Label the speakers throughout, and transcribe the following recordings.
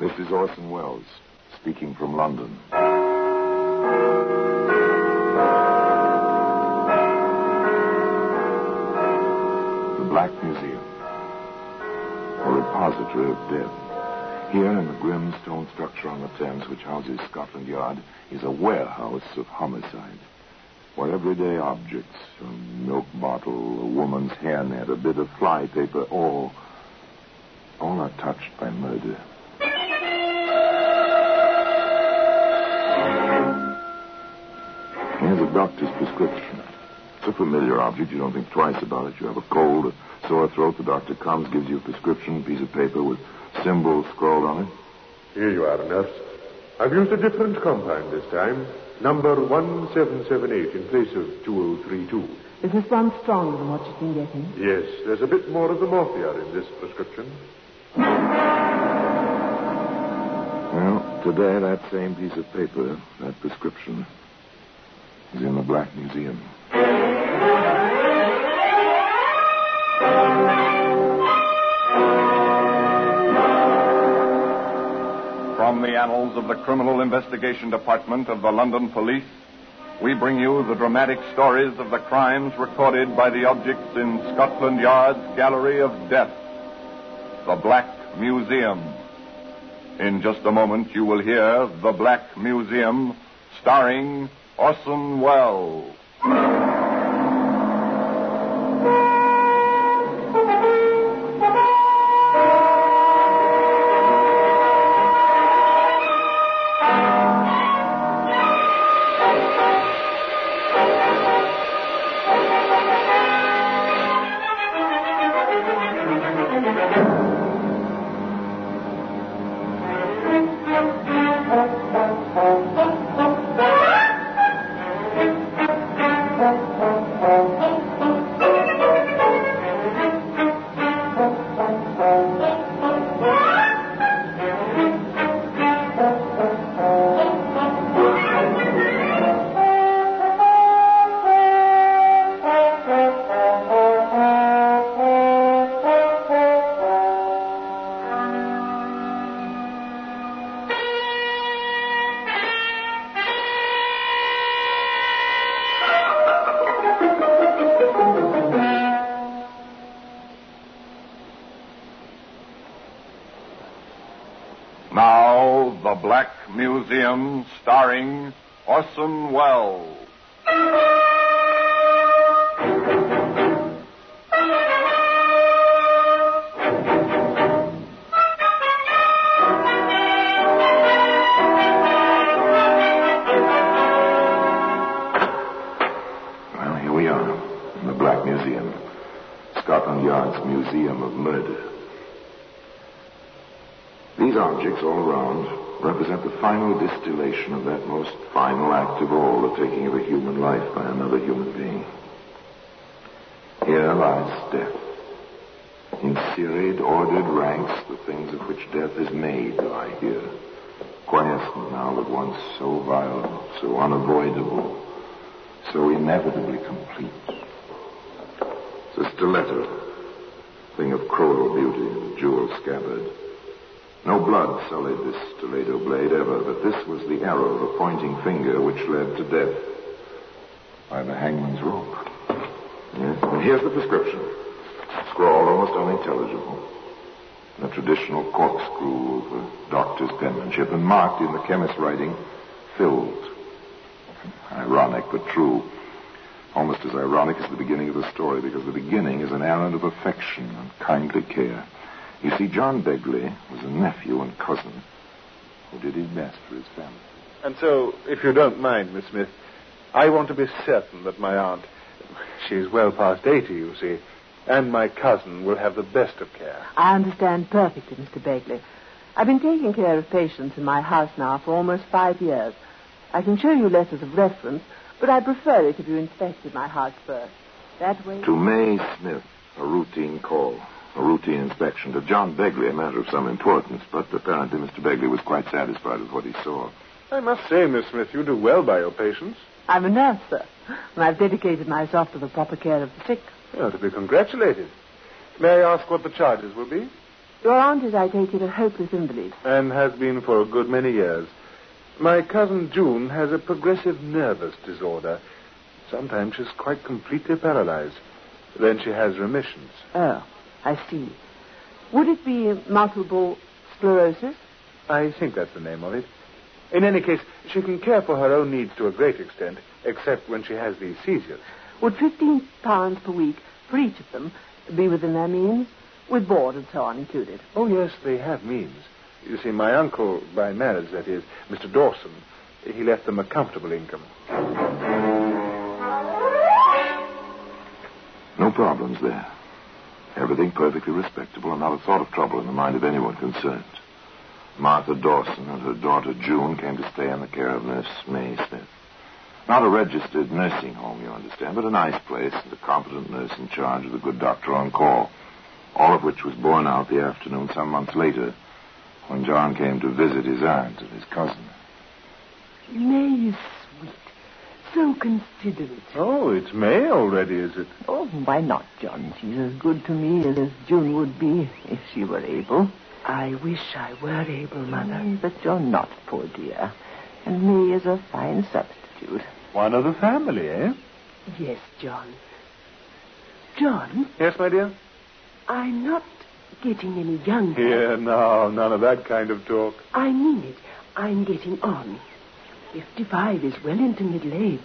Speaker 1: This is Orson Welles, speaking from London. The Black Museum, a repository of death. Here in the grim stone structure on the Thames, which houses Scotland Yard, is a warehouse of homicide. Where everyday objects, a milk bottle, a woman's hairnet, a bit of fly paper, all, all are touched by murder. Doctor's prescription. It's a familiar object. You don't think twice about it. You have a cold, a sore throat. The doctor comes, gives you a prescription, piece of paper with symbols scrawled on it.
Speaker 2: Here you are, nurse. I've used a different compound this time. Number 1778 in place of 2032.
Speaker 3: Is this one stronger than what you've been getting?
Speaker 2: Yes, there's a bit more of the morphia in this prescription.
Speaker 1: Well, today that same piece of paper, that prescription, in the Black Museum.
Speaker 4: From the annals of the Criminal Investigation Department of the London Police, we bring you the dramatic stories of the crimes recorded by the objects in Scotland Yard's Gallery of Death, the Black Museum. In just a moment, you will hear The Black Museum, starring Orson Welles. Starring Orson Welles.
Speaker 1: Well, here we are in the Black Museum, Scotland Yard's Museum of Murder. These objects all around represent the final distillation of that most final act of all, the taking of a human life by another human being. Here lies death. In serried, ordered ranks, the things of which death is made lie here, quiescent now that once so violent, so unavoidable, so inevitably complete. It's a stiletto, thing of cruel beauty jewel scabbard. No blood sullied this stiletto blade ever, but this was the arrow, the pointing finger, which led to death by the hangman's rope. Yes, and here's the prescription, scrawled almost unintelligible. In the traditional corkscrew of a doctor's penmanship, and marked in the chemist's writing, filled. Ironic, but true. Almost as ironic as the beginning of the story, because the beginning is an errand of affection and kindly care. You see, John Begley was a nephew and cousin who did his best for his family.
Speaker 5: And so, if you don't mind, Miss Smith, I want to be certain that my aunt, she's well past 80, you see, and my cousin will have the best of care.
Speaker 3: I understand perfectly, Mr. Begley. I've been taking care of patients in my house now for almost five years. I can show you letters of reference, but I prefer it if you inspected my house first. That way.
Speaker 1: To May Smith, a routine call, a routine inspection. To John Begley, a matter of some importance, but apparently Mr. Begley was quite satisfied with what he saw.
Speaker 5: I must say, Miss Smith, you do well by your patients.
Speaker 3: I'm a nurse, sir, and I've dedicated myself to the proper care of the sick.
Speaker 5: You are to be congratulated. May I ask what the charges will be?
Speaker 3: Your aunt is, I take it, a hopeless invalid.
Speaker 5: And has been for a good many years. My cousin June has a progressive nervous disorder. Sometimes she's quite completely paralyzed. Then she has remissions.
Speaker 3: Oh, I see. Would it be multiple sclerosis?
Speaker 5: I think that's the name of it. In any case, she can care for her own needs to a great extent, except when she has these seizures.
Speaker 3: Would fifteen pounds per week for each of them be within their means, with board and so on included?
Speaker 5: Oh, yes, they have means. You see, my uncle, by marriage, that is, Mr. Dawson, he left them a comfortable income.
Speaker 1: No problems there. Everything perfectly respectable and not a thought of trouble in the mind of anyone concerned. Martha Dawson and her daughter June came to stay in the care of Nurse May Smith. Not a registered nursing home, you understand, but a nice place and a competent nurse in charge with a good doctor on call. All of which was borne out the afternoon some months later when John came to visit his aunt and his cousin.
Speaker 6: May. So considerate.
Speaker 5: Oh, it's May already, is it?
Speaker 3: Oh, why not, John? She's as good to me as June would be if she were able.
Speaker 6: I wish I were able, Mother.
Speaker 3: Mm, But you're not, poor dear. And May is a fine substitute.
Speaker 5: One of the family, eh?
Speaker 6: Yes, John. John,
Speaker 5: Yes, my dear?
Speaker 6: I'm not getting any younger.
Speaker 5: Here, no, none of that kind of talk.
Speaker 6: I mean it. I'm getting on. Fifty-five is well into middle age.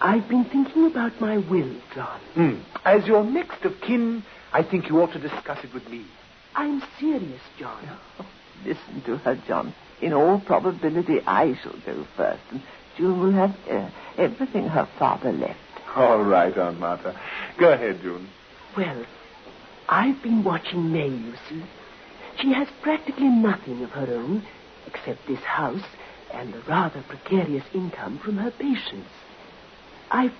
Speaker 6: I've been thinking about my will, John.
Speaker 5: Hmm.
Speaker 7: As your next of kin, I think you ought to discuss it with me.
Speaker 6: I'm serious, John.
Speaker 3: Listen to her, John. In all probability, I shall go first, and June will have uh, everything her father left.
Speaker 5: All right, Aunt Martha. Go ahead, June.
Speaker 6: Well, I've been watching May, you see. She has practically nothing of her own, except this house and a rather precarious income from her patients. I've,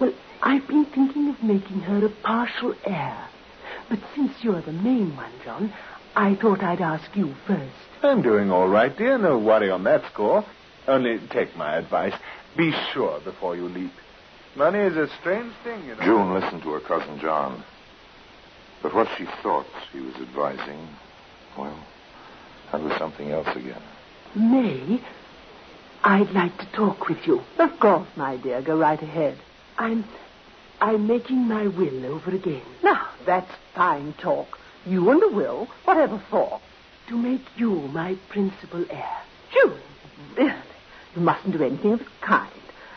Speaker 6: well, I've been thinking of making her a partial heir. But since you're the main one, John, I thought I'd ask you first.
Speaker 5: I'm doing all right, dear. No worry on that score. Only take my advice. Be sure before you leap. Money is a strange thing, you know.
Speaker 1: June listened to her cousin John. But what she thought he was advising, well, that was something else again.
Speaker 6: May, I'd like to talk with you.
Speaker 3: Of course, my dear. Go right ahead.
Speaker 6: I'm, I'm making my will over again.
Speaker 3: Now, that's fine talk. You and the will, whatever for?
Speaker 6: To make you my principal heir.
Speaker 3: June, really, you mustn't do anything of the kind.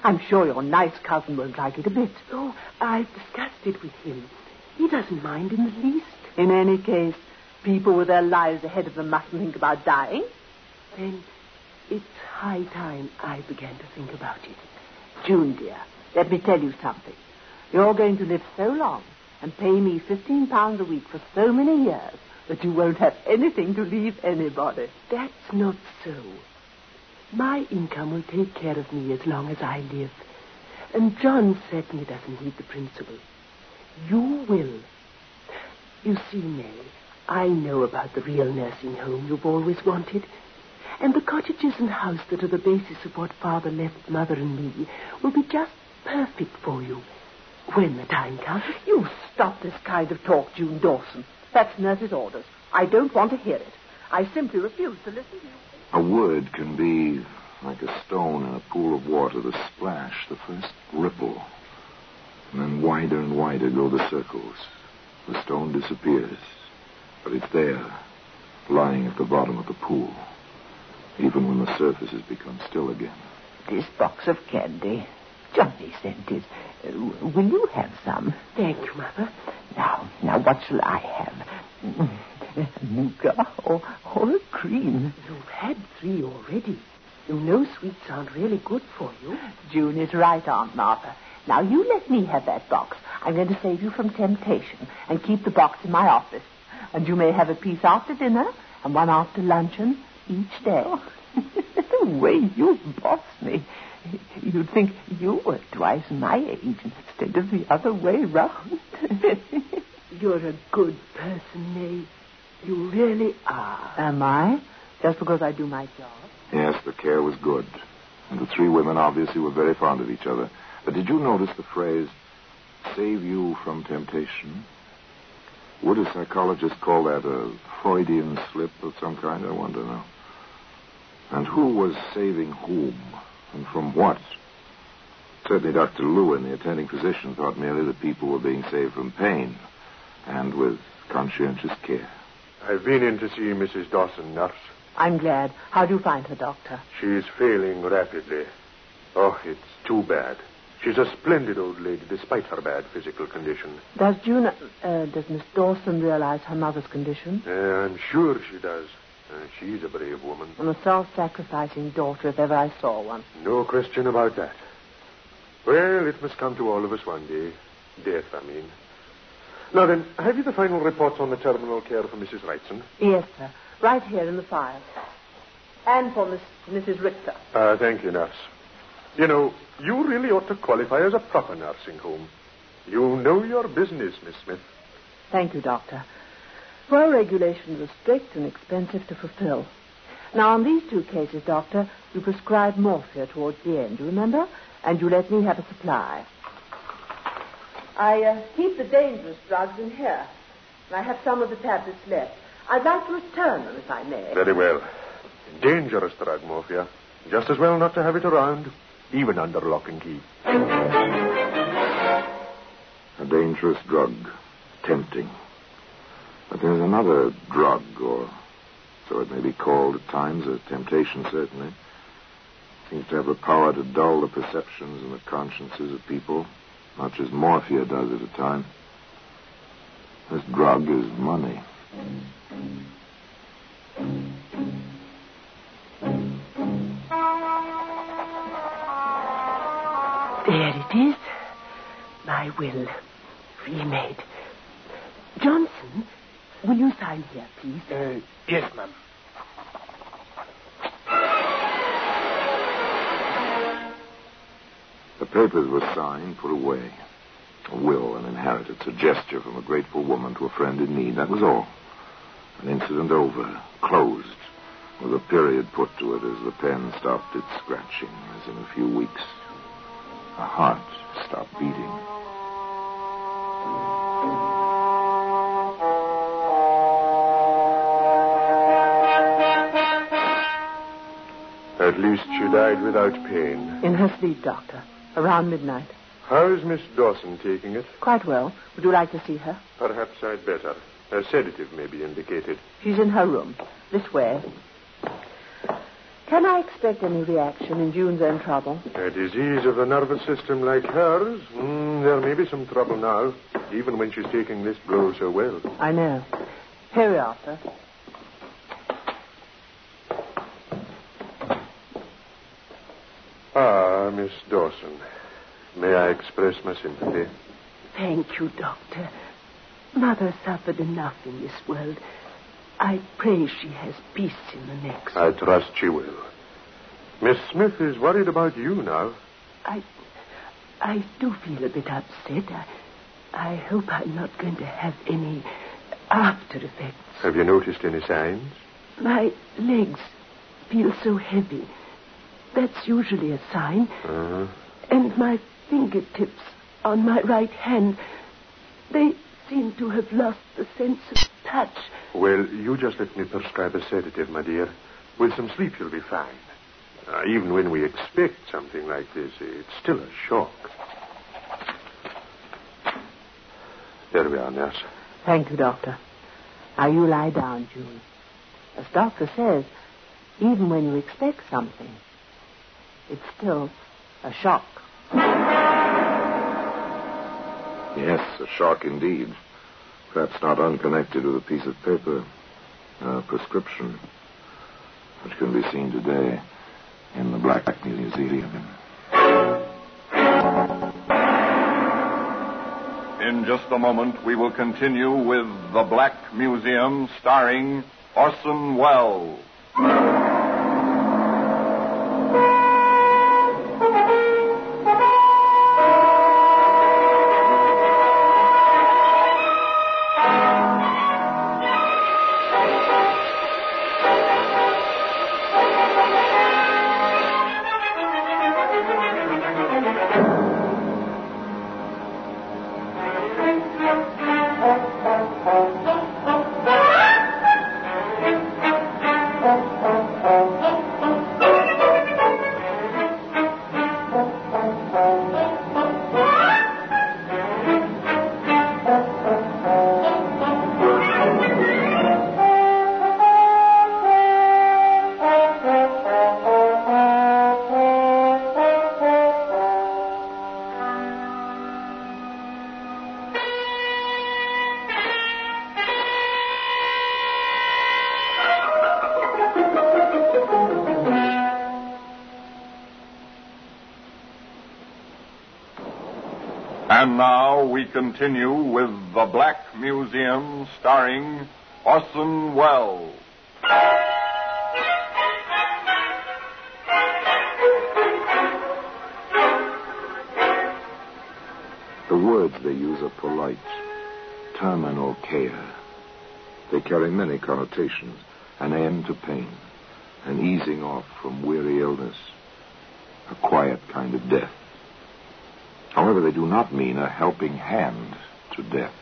Speaker 3: I'm sure your nice cousin won't like it a bit.
Speaker 6: Oh, I've discussed it with him. He doesn't mind in the least.
Speaker 3: In any case, people with their lives ahead of them mustn't think about dying.
Speaker 6: Then it's high time I began to think about it.
Speaker 3: June, dear, let me tell you something. You're going to live so long and pay me fifteen pounds a week for so many years that you won't have anything to leave anybody.
Speaker 6: That's not so. My income will take care of me as long as I live. And John certainly doesn't need the principal. You will. You see, May, I know about the real nursing home you've always wanted. And the cottages and house that are the basis of what Father left Mother and me will be just perfect for you when the time comes.
Speaker 3: You stop this kind of talk, June Dawson. That's nurse's orders. I don't want to hear it. I simply refuse to listen to you.
Speaker 1: A word can be like a stone in a pool of water, the splash, the first ripple. And then wider and wider go the circles. The stone disappears, but it's there, lying at the bottom of the pool, even when the surface has become still again.
Speaker 3: This box of candy. Johnny sent it. Uh, will you have some?
Speaker 6: Thank you, Mother.
Speaker 3: Now, now, what shall I have? Nougat or, or a cream?
Speaker 6: You've had three already. You know sweets aren't really good for you.
Speaker 3: June is right, Aunt Martha. Now, you let me have that box. I'm going to save you from temptation and keep the box in my office. And you may have a piece after dinner and one after luncheon each day. the way you boss me. You'd think you were twice my age instead of the other way round.
Speaker 6: You're a good person, May. You really are.
Speaker 3: Am I? Just because I do my job?
Speaker 1: Yes, the care was good. And the three women obviously were very fond of each other. But did you notice the phrase, save you from temptation? Would a psychologist call that a Freudian slip of some kind? I wonder now. And who was saving whom? And from what? Certainly Dr. Lewin, the attending physician, thought merely that people were being saved from pain, and with conscientious care.
Speaker 2: I've been in to see Mrs. Dawson, nurse.
Speaker 3: I'm glad. How do you find her, Doctor?
Speaker 2: She's failing rapidly. Oh, it's too bad. She's a splendid old lady, despite her bad physical condition.
Speaker 3: Does June, uh, does Miss Dawson realize her mother's condition?
Speaker 2: Uh, I'm sure she does. Uh, she's a brave woman.
Speaker 3: And a self-sacrificing daughter, if ever I saw one.
Speaker 2: No question about that. Well, it must come to all of us one day. Death, I mean. Now then, have you the final reports on the terminal care for Mrs. Wrightson?
Speaker 3: Yes, sir. Right here in the file. And for Miss, Mrs. Richter.
Speaker 2: Uh, thank you, nurse. You know, you really ought to qualify as a proper nursing home. You know your business, Miss Smith.
Speaker 3: Thank you, Doctor. Well, regulations are strict and expensive to fulfill. Now, on these two cases, Doctor, you prescribed morphia towards the end, you remember? And you let me have a supply. I uh, keep the dangerous drugs in here. And I have some of the tablets left. I'd like to return them, if I may.
Speaker 2: Very well. Dangerous drug, morphia. Just as well not to have it around, even under lock and key.
Speaker 1: A dangerous drug. Tempting. But there's another drug, or so it may be called at times, a temptation certainly. Seems to have the power to dull the perceptions and the consciences of people, much as morphia does at a time. This drug is money.
Speaker 6: There it is. My will. Remade. Johnson, will you sign here, please?
Speaker 7: Uh, yes, ma'am.
Speaker 1: The papers were signed, put away. A will, an inheritance, a gesture from a grateful woman to a friend in need. That was all. An incident over, closed, with a period put to it as the pen stopped its scratching, as in a few weeks. A heart stopped beating.
Speaker 2: At least she died without pain.
Speaker 3: In her sleep, Doctor. Around midnight.
Speaker 2: How's Miss Dawson taking it?
Speaker 3: Quite well. Would you like to see her?
Speaker 2: Perhaps I'd better. A sedative may be indicated.
Speaker 3: She's in her room. This way. Can I expect any reaction in June's own trouble?
Speaker 2: A disease of the nervous system like hers? Mm, there may be some trouble now, even when she's taking this blow so well.
Speaker 3: I know. Here we are, sir.
Speaker 2: Ah, Miss Dawson. May I express my sympathy?
Speaker 6: Thank you, Doctor. Mother suffered enough in this world. I pray she has peace in the next.
Speaker 2: I trust she will. Miss Smith is worried about you now.
Speaker 6: I, I do feel a bit upset. I, I hope I'm not going to have any after effects.
Speaker 2: Have you noticed any signs?
Speaker 6: My legs feel so heavy. That's usually a sign.
Speaker 2: Uh-huh.
Speaker 6: And my fingertips on my right hand, they seem to have lost the sense of touch.
Speaker 2: Well, you just let me prescribe a sedative, my dear. With some sleep, you'll be fine. Uh, even when we expect something like this, it's still a shock. There we are, nurse.
Speaker 3: Thank you, Doctor. Now you lie down, June. As Doctor says, even when you expect something, it's still a shock.
Speaker 1: Yes, a shock indeed. Perhaps not unconnected with a piece of paper, a prescription, which can be seen today in the Black Museum.
Speaker 4: In just a moment, we will continue with The Black Museum starring Orson Welles. Continue with The Black Museum starring Orson Welles.
Speaker 1: The words they use are polite. Terminal care. They carry many connotations. An end to pain. An easing off from weary illness. A quiet kind of death. However, they do not mean a helping hand to death.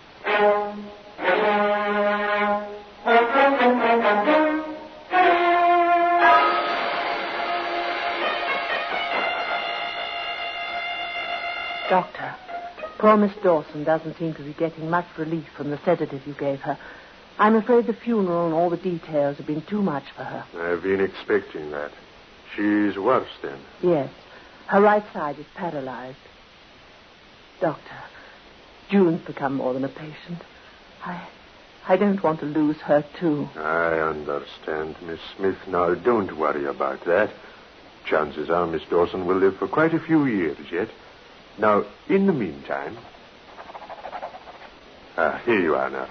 Speaker 3: Doctor, poor Miss Dawson doesn't seem to be getting much relief from the sedative you gave her. I'm afraid the funeral and all the details have been too much for her.
Speaker 2: I've been expecting that. She's worse then.
Speaker 3: Yes, her right side is paralyzed. Doctor, June's become more than a patient. I, I don't want to lose her too.
Speaker 2: I understand, Miss Smith. Now, don't worry about that. Chances are Miss Dawson will live for quite a few years yet. Now, in the meantime. Ah, here you are, nurse.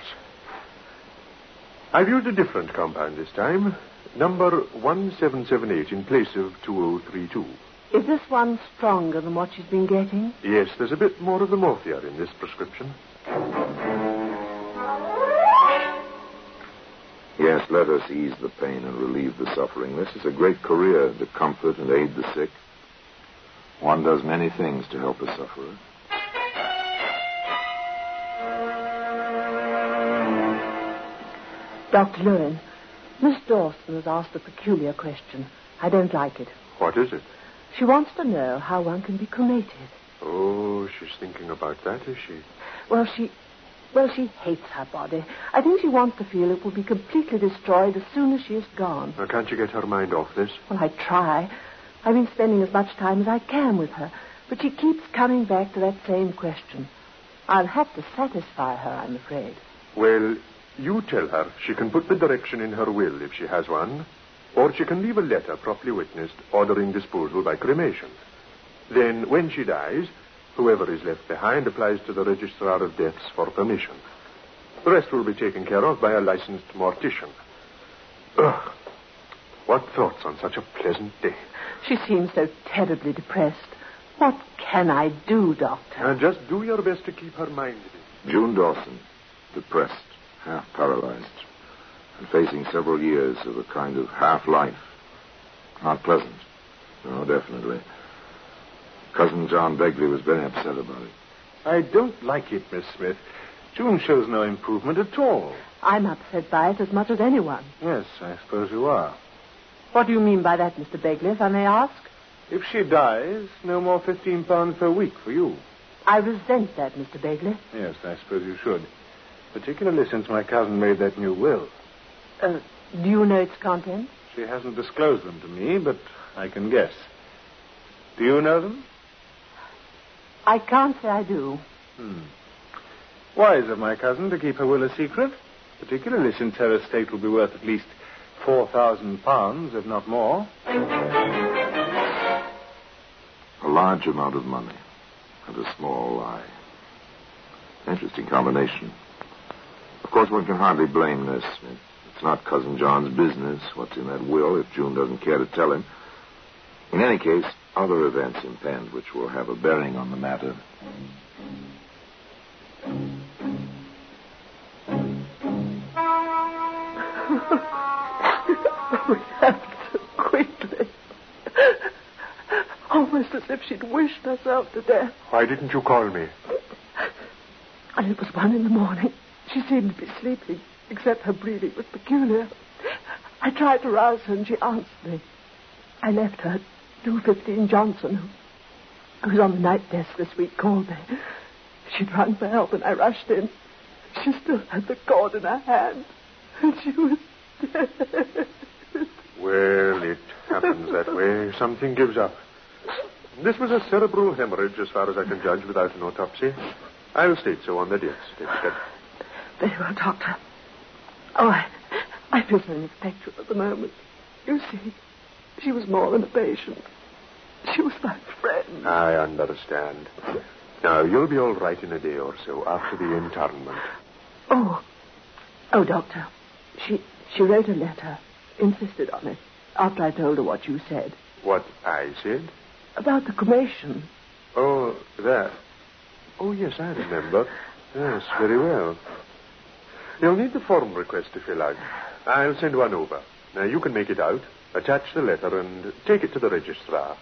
Speaker 2: I've used a different compound this time. Number 1778 in place of 2032.
Speaker 3: Is this one stronger than what she's been getting?
Speaker 2: Yes, there's a bit more of the morphia in this prescription.
Speaker 1: Yes, let us ease the pain and relieve the suffering. This is a great career to comfort and aid the sick. One does many things to help a sufferer.
Speaker 3: Dr. Lewin, Miss Dawson has asked a peculiar question. I don't like it.
Speaker 2: What is it?
Speaker 3: She wants to know how one can be cremated.
Speaker 2: Oh, she's thinking about that, is she?
Speaker 3: Well, she. Well, she hates her body. I think she wants to feel it will be completely destroyed as soon as she is gone.
Speaker 2: Now, can't you get her mind off this?
Speaker 3: Well, I try. I've been spending as much time as I can with her, but she keeps coming back to that same question. I'll have to satisfy her, I'm afraid.
Speaker 2: Well, you tell her she can put the direction in her will if she has one, or she can leave a letter properly witnessed ordering disposal by cremation. Then, when she dies, whoever is left behind applies to the Registrar of Deaths for permission. The rest will be taken care of by a licensed mortician. Ugh. What thoughts on such a pleasant day?
Speaker 3: She seems so terribly depressed. What can I do, Doctor?
Speaker 2: And just do your best to keep her mind at ease.
Speaker 1: June Dawson, depressed, half paralyzed, and facing several years of a kind of half life. Not pleasant. No, definitely. Cousin John Begley was very upset about it.
Speaker 5: I don't like it, Miss Smith. June shows no improvement at all.
Speaker 3: I'm upset by it as much as anyone.
Speaker 5: Yes, I suppose you are.
Speaker 3: What do you mean by that, Mr. Begley, if I may ask?
Speaker 5: If she dies, no more 15 pounds per week for you.
Speaker 3: I resent that, Mr. Begley.
Speaker 5: Yes, I suppose you should. Particularly since my cousin made that new will.
Speaker 3: Uh, do you know its contents?
Speaker 5: She hasn't disclosed them to me, but I can guess. Do you know them?
Speaker 3: I can't say I do.
Speaker 5: Hmm. Wise of my cousin to keep her will a secret, particularly since her estate will be worth at least four thousand pounds, if not more.
Speaker 1: A large amount of money and a small lie. Interesting combination. Of course, one can hardly blame this. It's not Cousin John's business what's in that will if June doesn't care to tell him. In any case, other events impend which will have a bearing on the matter.
Speaker 3: it happened so quickly. Almost as if she'd wished herself to death.
Speaker 2: Why didn't you call me?
Speaker 3: And it was one in the morning. She seemed to be sleeping, except her breathing was peculiar. I tried to rouse her and she answered me. I left her. 215 Johnson, who was on the night desk this week, called me. She'd rung for help and I rushed in. She still had the cord in her hand. And she was dead.
Speaker 2: Well, it happens that way. Something gives up. This was a cerebral hemorrhage, as far as I can judge, without an autopsy. I'll state so on the death certificate.
Speaker 3: Very well, Doctor. Oh, I, I feel so ineffectual at the moment. You see, she was more than a patient. She was my friend.
Speaker 2: I understand. Now, you'll be all right in a day or so after the internment.
Speaker 3: Oh, oh, Doctor. She she wrote a letter, insisted on it, after I told her what you said
Speaker 2: What I said?
Speaker 3: about the cremation.
Speaker 2: Oh, that. Oh, yes, I remember. Yes, very well. You'll need the form request to fill out. I'll send one over. Now, you can make it out, attach the letter, and take it to the registrar.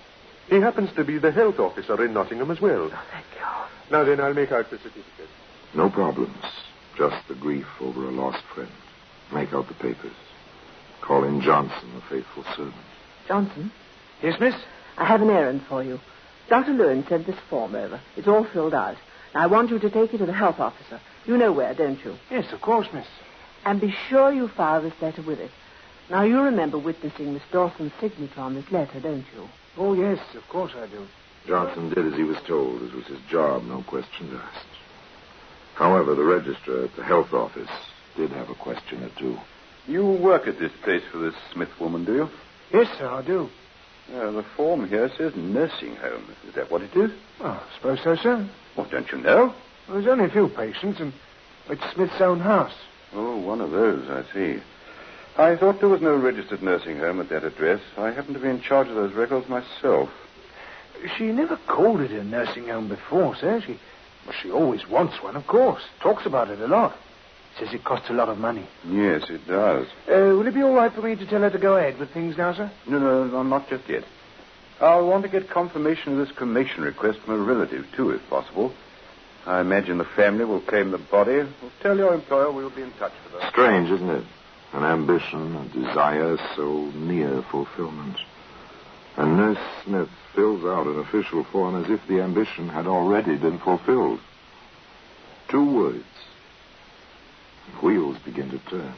Speaker 2: He happens to be the health officer in Nottingham as well.
Speaker 3: Oh, thank you.
Speaker 2: Now, then, I'll make out the certificate.
Speaker 1: No problems. Just the grief over a lost friend. Make out the papers. Call in Johnson, the faithful servant.
Speaker 3: Johnson,
Speaker 7: Yes, miss?
Speaker 3: I have an errand for you. Dr. Lewin sent this form over. It's all filled out. Now, I want you to take it to the health officer. You know where, don't you?
Speaker 7: Yes, of course, miss.
Speaker 3: And be sure you file this letter with it. Now, you remember witnessing Miss Dawson's signature on this letter, don't you?
Speaker 7: Oh, yes, of course I do.
Speaker 1: Johnson did as he was told. This was his job, no questions asked. However, the registrar at the health office did have a question or two.
Speaker 8: You work at this place for this Smith woman, do you?
Speaker 7: Yes, sir, I do.
Speaker 8: Uh, the form here says nursing home. Is that what it is?
Speaker 7: Oh, I suppose so, sir.
Speaker 8: Well, don't you know?
Speaker 7: Well, there's only a few patients, and it's Smith's own house.
Speaker 8: Oh, one of those, I see. I thought there was no registered nursing home at that address. I happen to be in charge of those records myself.
Speaker 7: She never called it a nursing home before, sir. She, well, she always wants one, of course. Talks about it a lot. Says it costs a lot of money.
Speaker 8: Yes, it does.
Speaker 7: Uh, will it be all right for me to tell her to go ahead with things now, sir?
Speaker 8: No, no, no, not just yet. I'll want to get confirmation of this cremation request from a relative, too, if possible. I imagine the family will claim the body. Well, tell your employer we'll be in touch with her.
Speaker 1: Strange, isn't it? An ambition, a desire so near fulfillment. And Nurse Smith fills out an official form as if the ambition had already been fulfilled. Two words. Wheels begin to turn.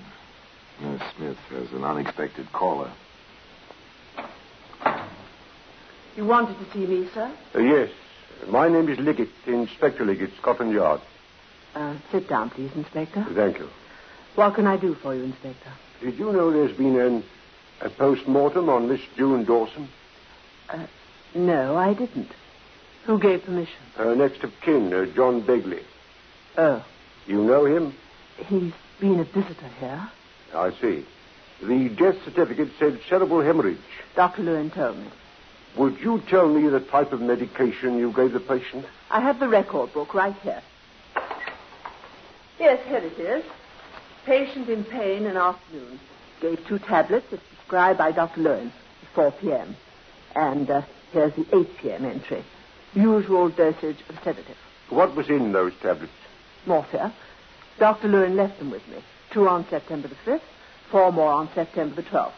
Speaker 1: Nurse Smith has an unexpected caller.
Speaker 3: You wanted to see me, sir?
Speaker 9: Uh, yes. My name is Liggett, Inspector Liggett, Scotland Yard.
Speaker 3: Uh, sit down, please, Inspector.
Speaker 9: Thank you.
Speaker 3: What can I do for you, Inspector?
Speaker 9: Did you know there's been an, a post-mortem on Miss June Dawson?
Speaker 3: Uh, no, I didn't. Who gave permission?
Speaker 9: Her next of kin, uh, John Begley.
Speaker 3: Oh,
Speaker 9: You know him?
Speaker 3: he's been a visitor here.
Speaker 9: I see. The death certificate said cerebral hemorrhage.
Speaker 3: Dr. Lewin told me.
Speaker 9: Would you tell me the type of medication you gave the patient?
Speaker 3: I have the record book right here. Yes, here it is. Patient in pain in afternoon. Gave two tablets as prescribed by Dr. Lewin at 4 p.m. And uh, here's the 8 p.m. entry. Usual dosage of sedative.
Speaker 9: What was in those tablets?
Speaker 3: Morphia. Dr. Lewin left them with me. Two on September the 5th, four more on September the 12th.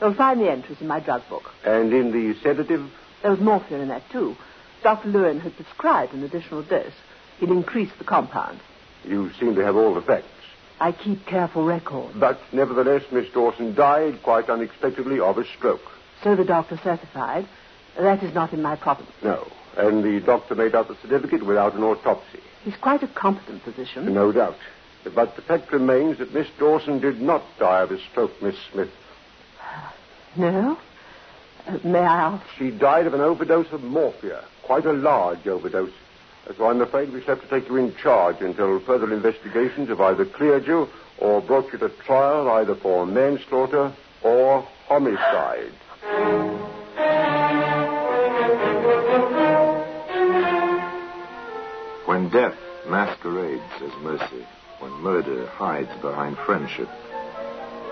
Speaker 3: You'll find the entries in my drug book.
Speaker 9: And in the sedative?
Speaker 3: There was morphine in that, too. Dr. Lewin had prescribed an additional dose. He'd increased the compound.
Speaker 9: You seem to have all the facts.
Speaker 3: I keep careful records.
Speaker 9: But nevertheless, Miss Dawson died quite unexpectedly of a stroke.
Speaker 3: So the doctor certified. That is not in my province.
Speaker 9: No. And the doctor made out the certificate without an autopsy.
Speaker 3: He's quite a competent physician.
Speaker 9: No doubt. But the fact remains that Miss Dawson did not die of a stroke, Miss Smith.
Speaker 3: No? Uh, may I ask?
Speaker 9: She died of an overdose of morphia, quite a large overdose. So I'm afraid we shall have to take you in charge until further investigations have either cleared you or brought you to trial either for manslaughter or homicide.
Speaker 1: When death masquerades as mercy, when murder hides behind friendship,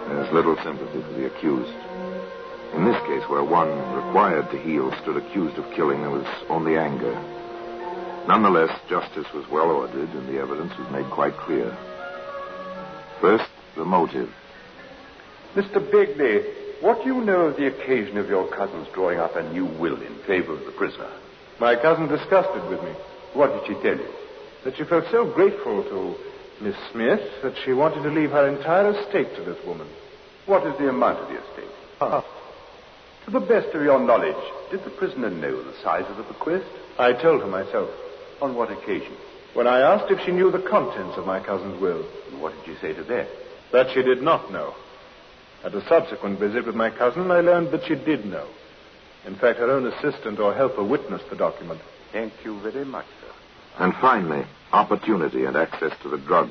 Speaker 1: there's little sympathy for the accused. In this case, where one required to heal stood accused of killing, there was only anger. Nonetheless, justice was well ordered, and the evidence was made quite clear. First, the motive.
Speaker 8: Mr. Begley, what do you know of the occasion of your cousin's drawing up a new will in favor of the prisoner?
Speaker 5: My cousin discussed it with me.
Speaker 8: What did she tell you?
Speaker 5: That she felt so grateful to Miss Smith that she wanted to leave her entire estate to this woman.
Speaker 8: What is the amount of the estate?
Speaker 5: Ah.
Speaker 8: To the best of your knowledge, did the prisoner know the size of the bequest?
Speaker 5: I told her myself.
Speaker 8: On what occasion?
Speaker 5: When I asked if she knew the contents of my cousin's will.
Speaker 8: And what did you say to that?
Speaker 5: That she did not know. At a subsequent visit with my cousin, I learned that she did know. In fact, her own assistant or helper witnessed the document.
Speaker 8: Thank you very much, sir.
Speaker 1: And finally, opportunity and access to the drug.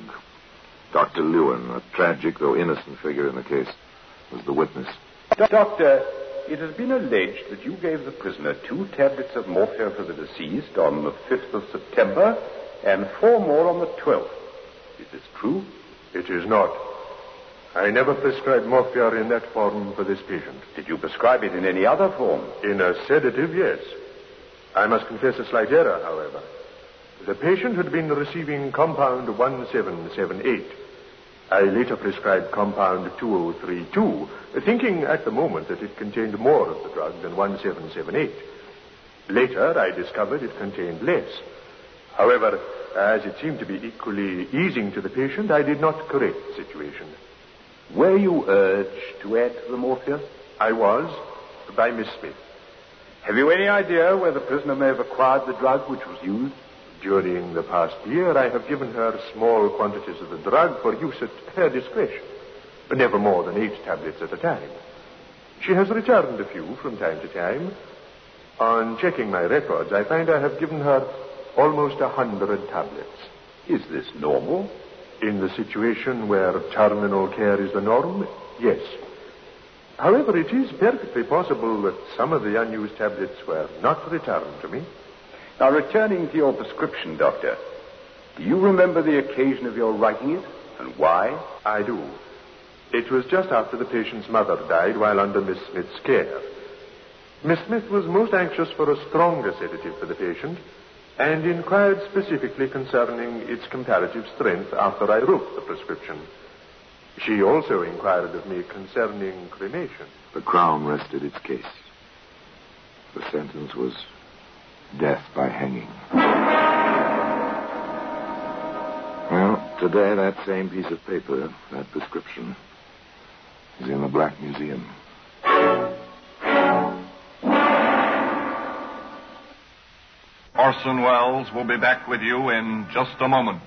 Speaker 1: Dr. Lewin, a tragic though innocent figure in the case, was the witness.
Speaker 8: Doctor, it has been alleged that you gave the prisoner two tablets of morphia for the deceased on the 5th of September and four more on the 12th. Is this true?
Speaker 2: It is not. I never prescribed morphia in that form for this patient.
Speaker 8: Did you prescribe it in any other form?
Speaker 2: In a sedative, yes. I must confess a slight error, however. The patient had been receiving compound 1778. I later prescribed compound 2032, thinking at the moment that it contained more of the drug than 1778. Later, I discovered it contained less. However, as it seemed to be equally easing to the patient, I did not correct the situation.
Speaker 8: Were you urged to add to the morphia?
Speaker 2: I was, by Miss Smith.
Speaker 8: Have you any idea where the prisoner may have acquired the drug which was used?
Speaker 2: During the past year, I have given her small quantities of the drug for use at her discretion, but never more than eight tablets at a time. She has returned a few from time to time. On checking my records, I find I have given her almost a hundred tablets.
Speaker 8: Is this normal?
Speaker 2: In the situation where terminal care is the norm, yes. However, it is perfectly possible that some of the unused tablets were not returned to me.
Speaker 8: Now, returning to your prescription, Doctor, do you remember the occasion of your writing it and why?
Speaker 2: I do. It was just after the patient's mother died while under Miss Smith's care. Miss Smith was most anxious for a stronger sedative for the patient and inquired specifically concerning its comparative strength after I wrote the prescription. She also inquired of me concerning cremation.
Speaker 1: The Crown rested its case. The sentence was death by hanging. Well, today that same piece of paper, that prescription, is in the Black Museum.
Speaker 4: Orson Welles will be back with you in just a moment.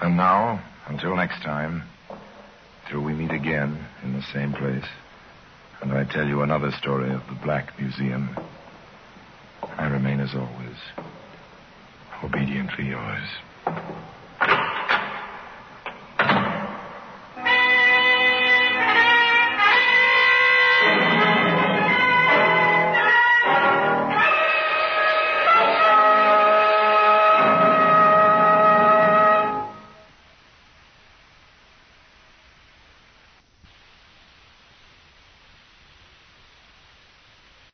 Speaker 1: And now, until next time, till we meet again in the same place, and I tell you another story of the Black Museum, I remain as always, obediently yours.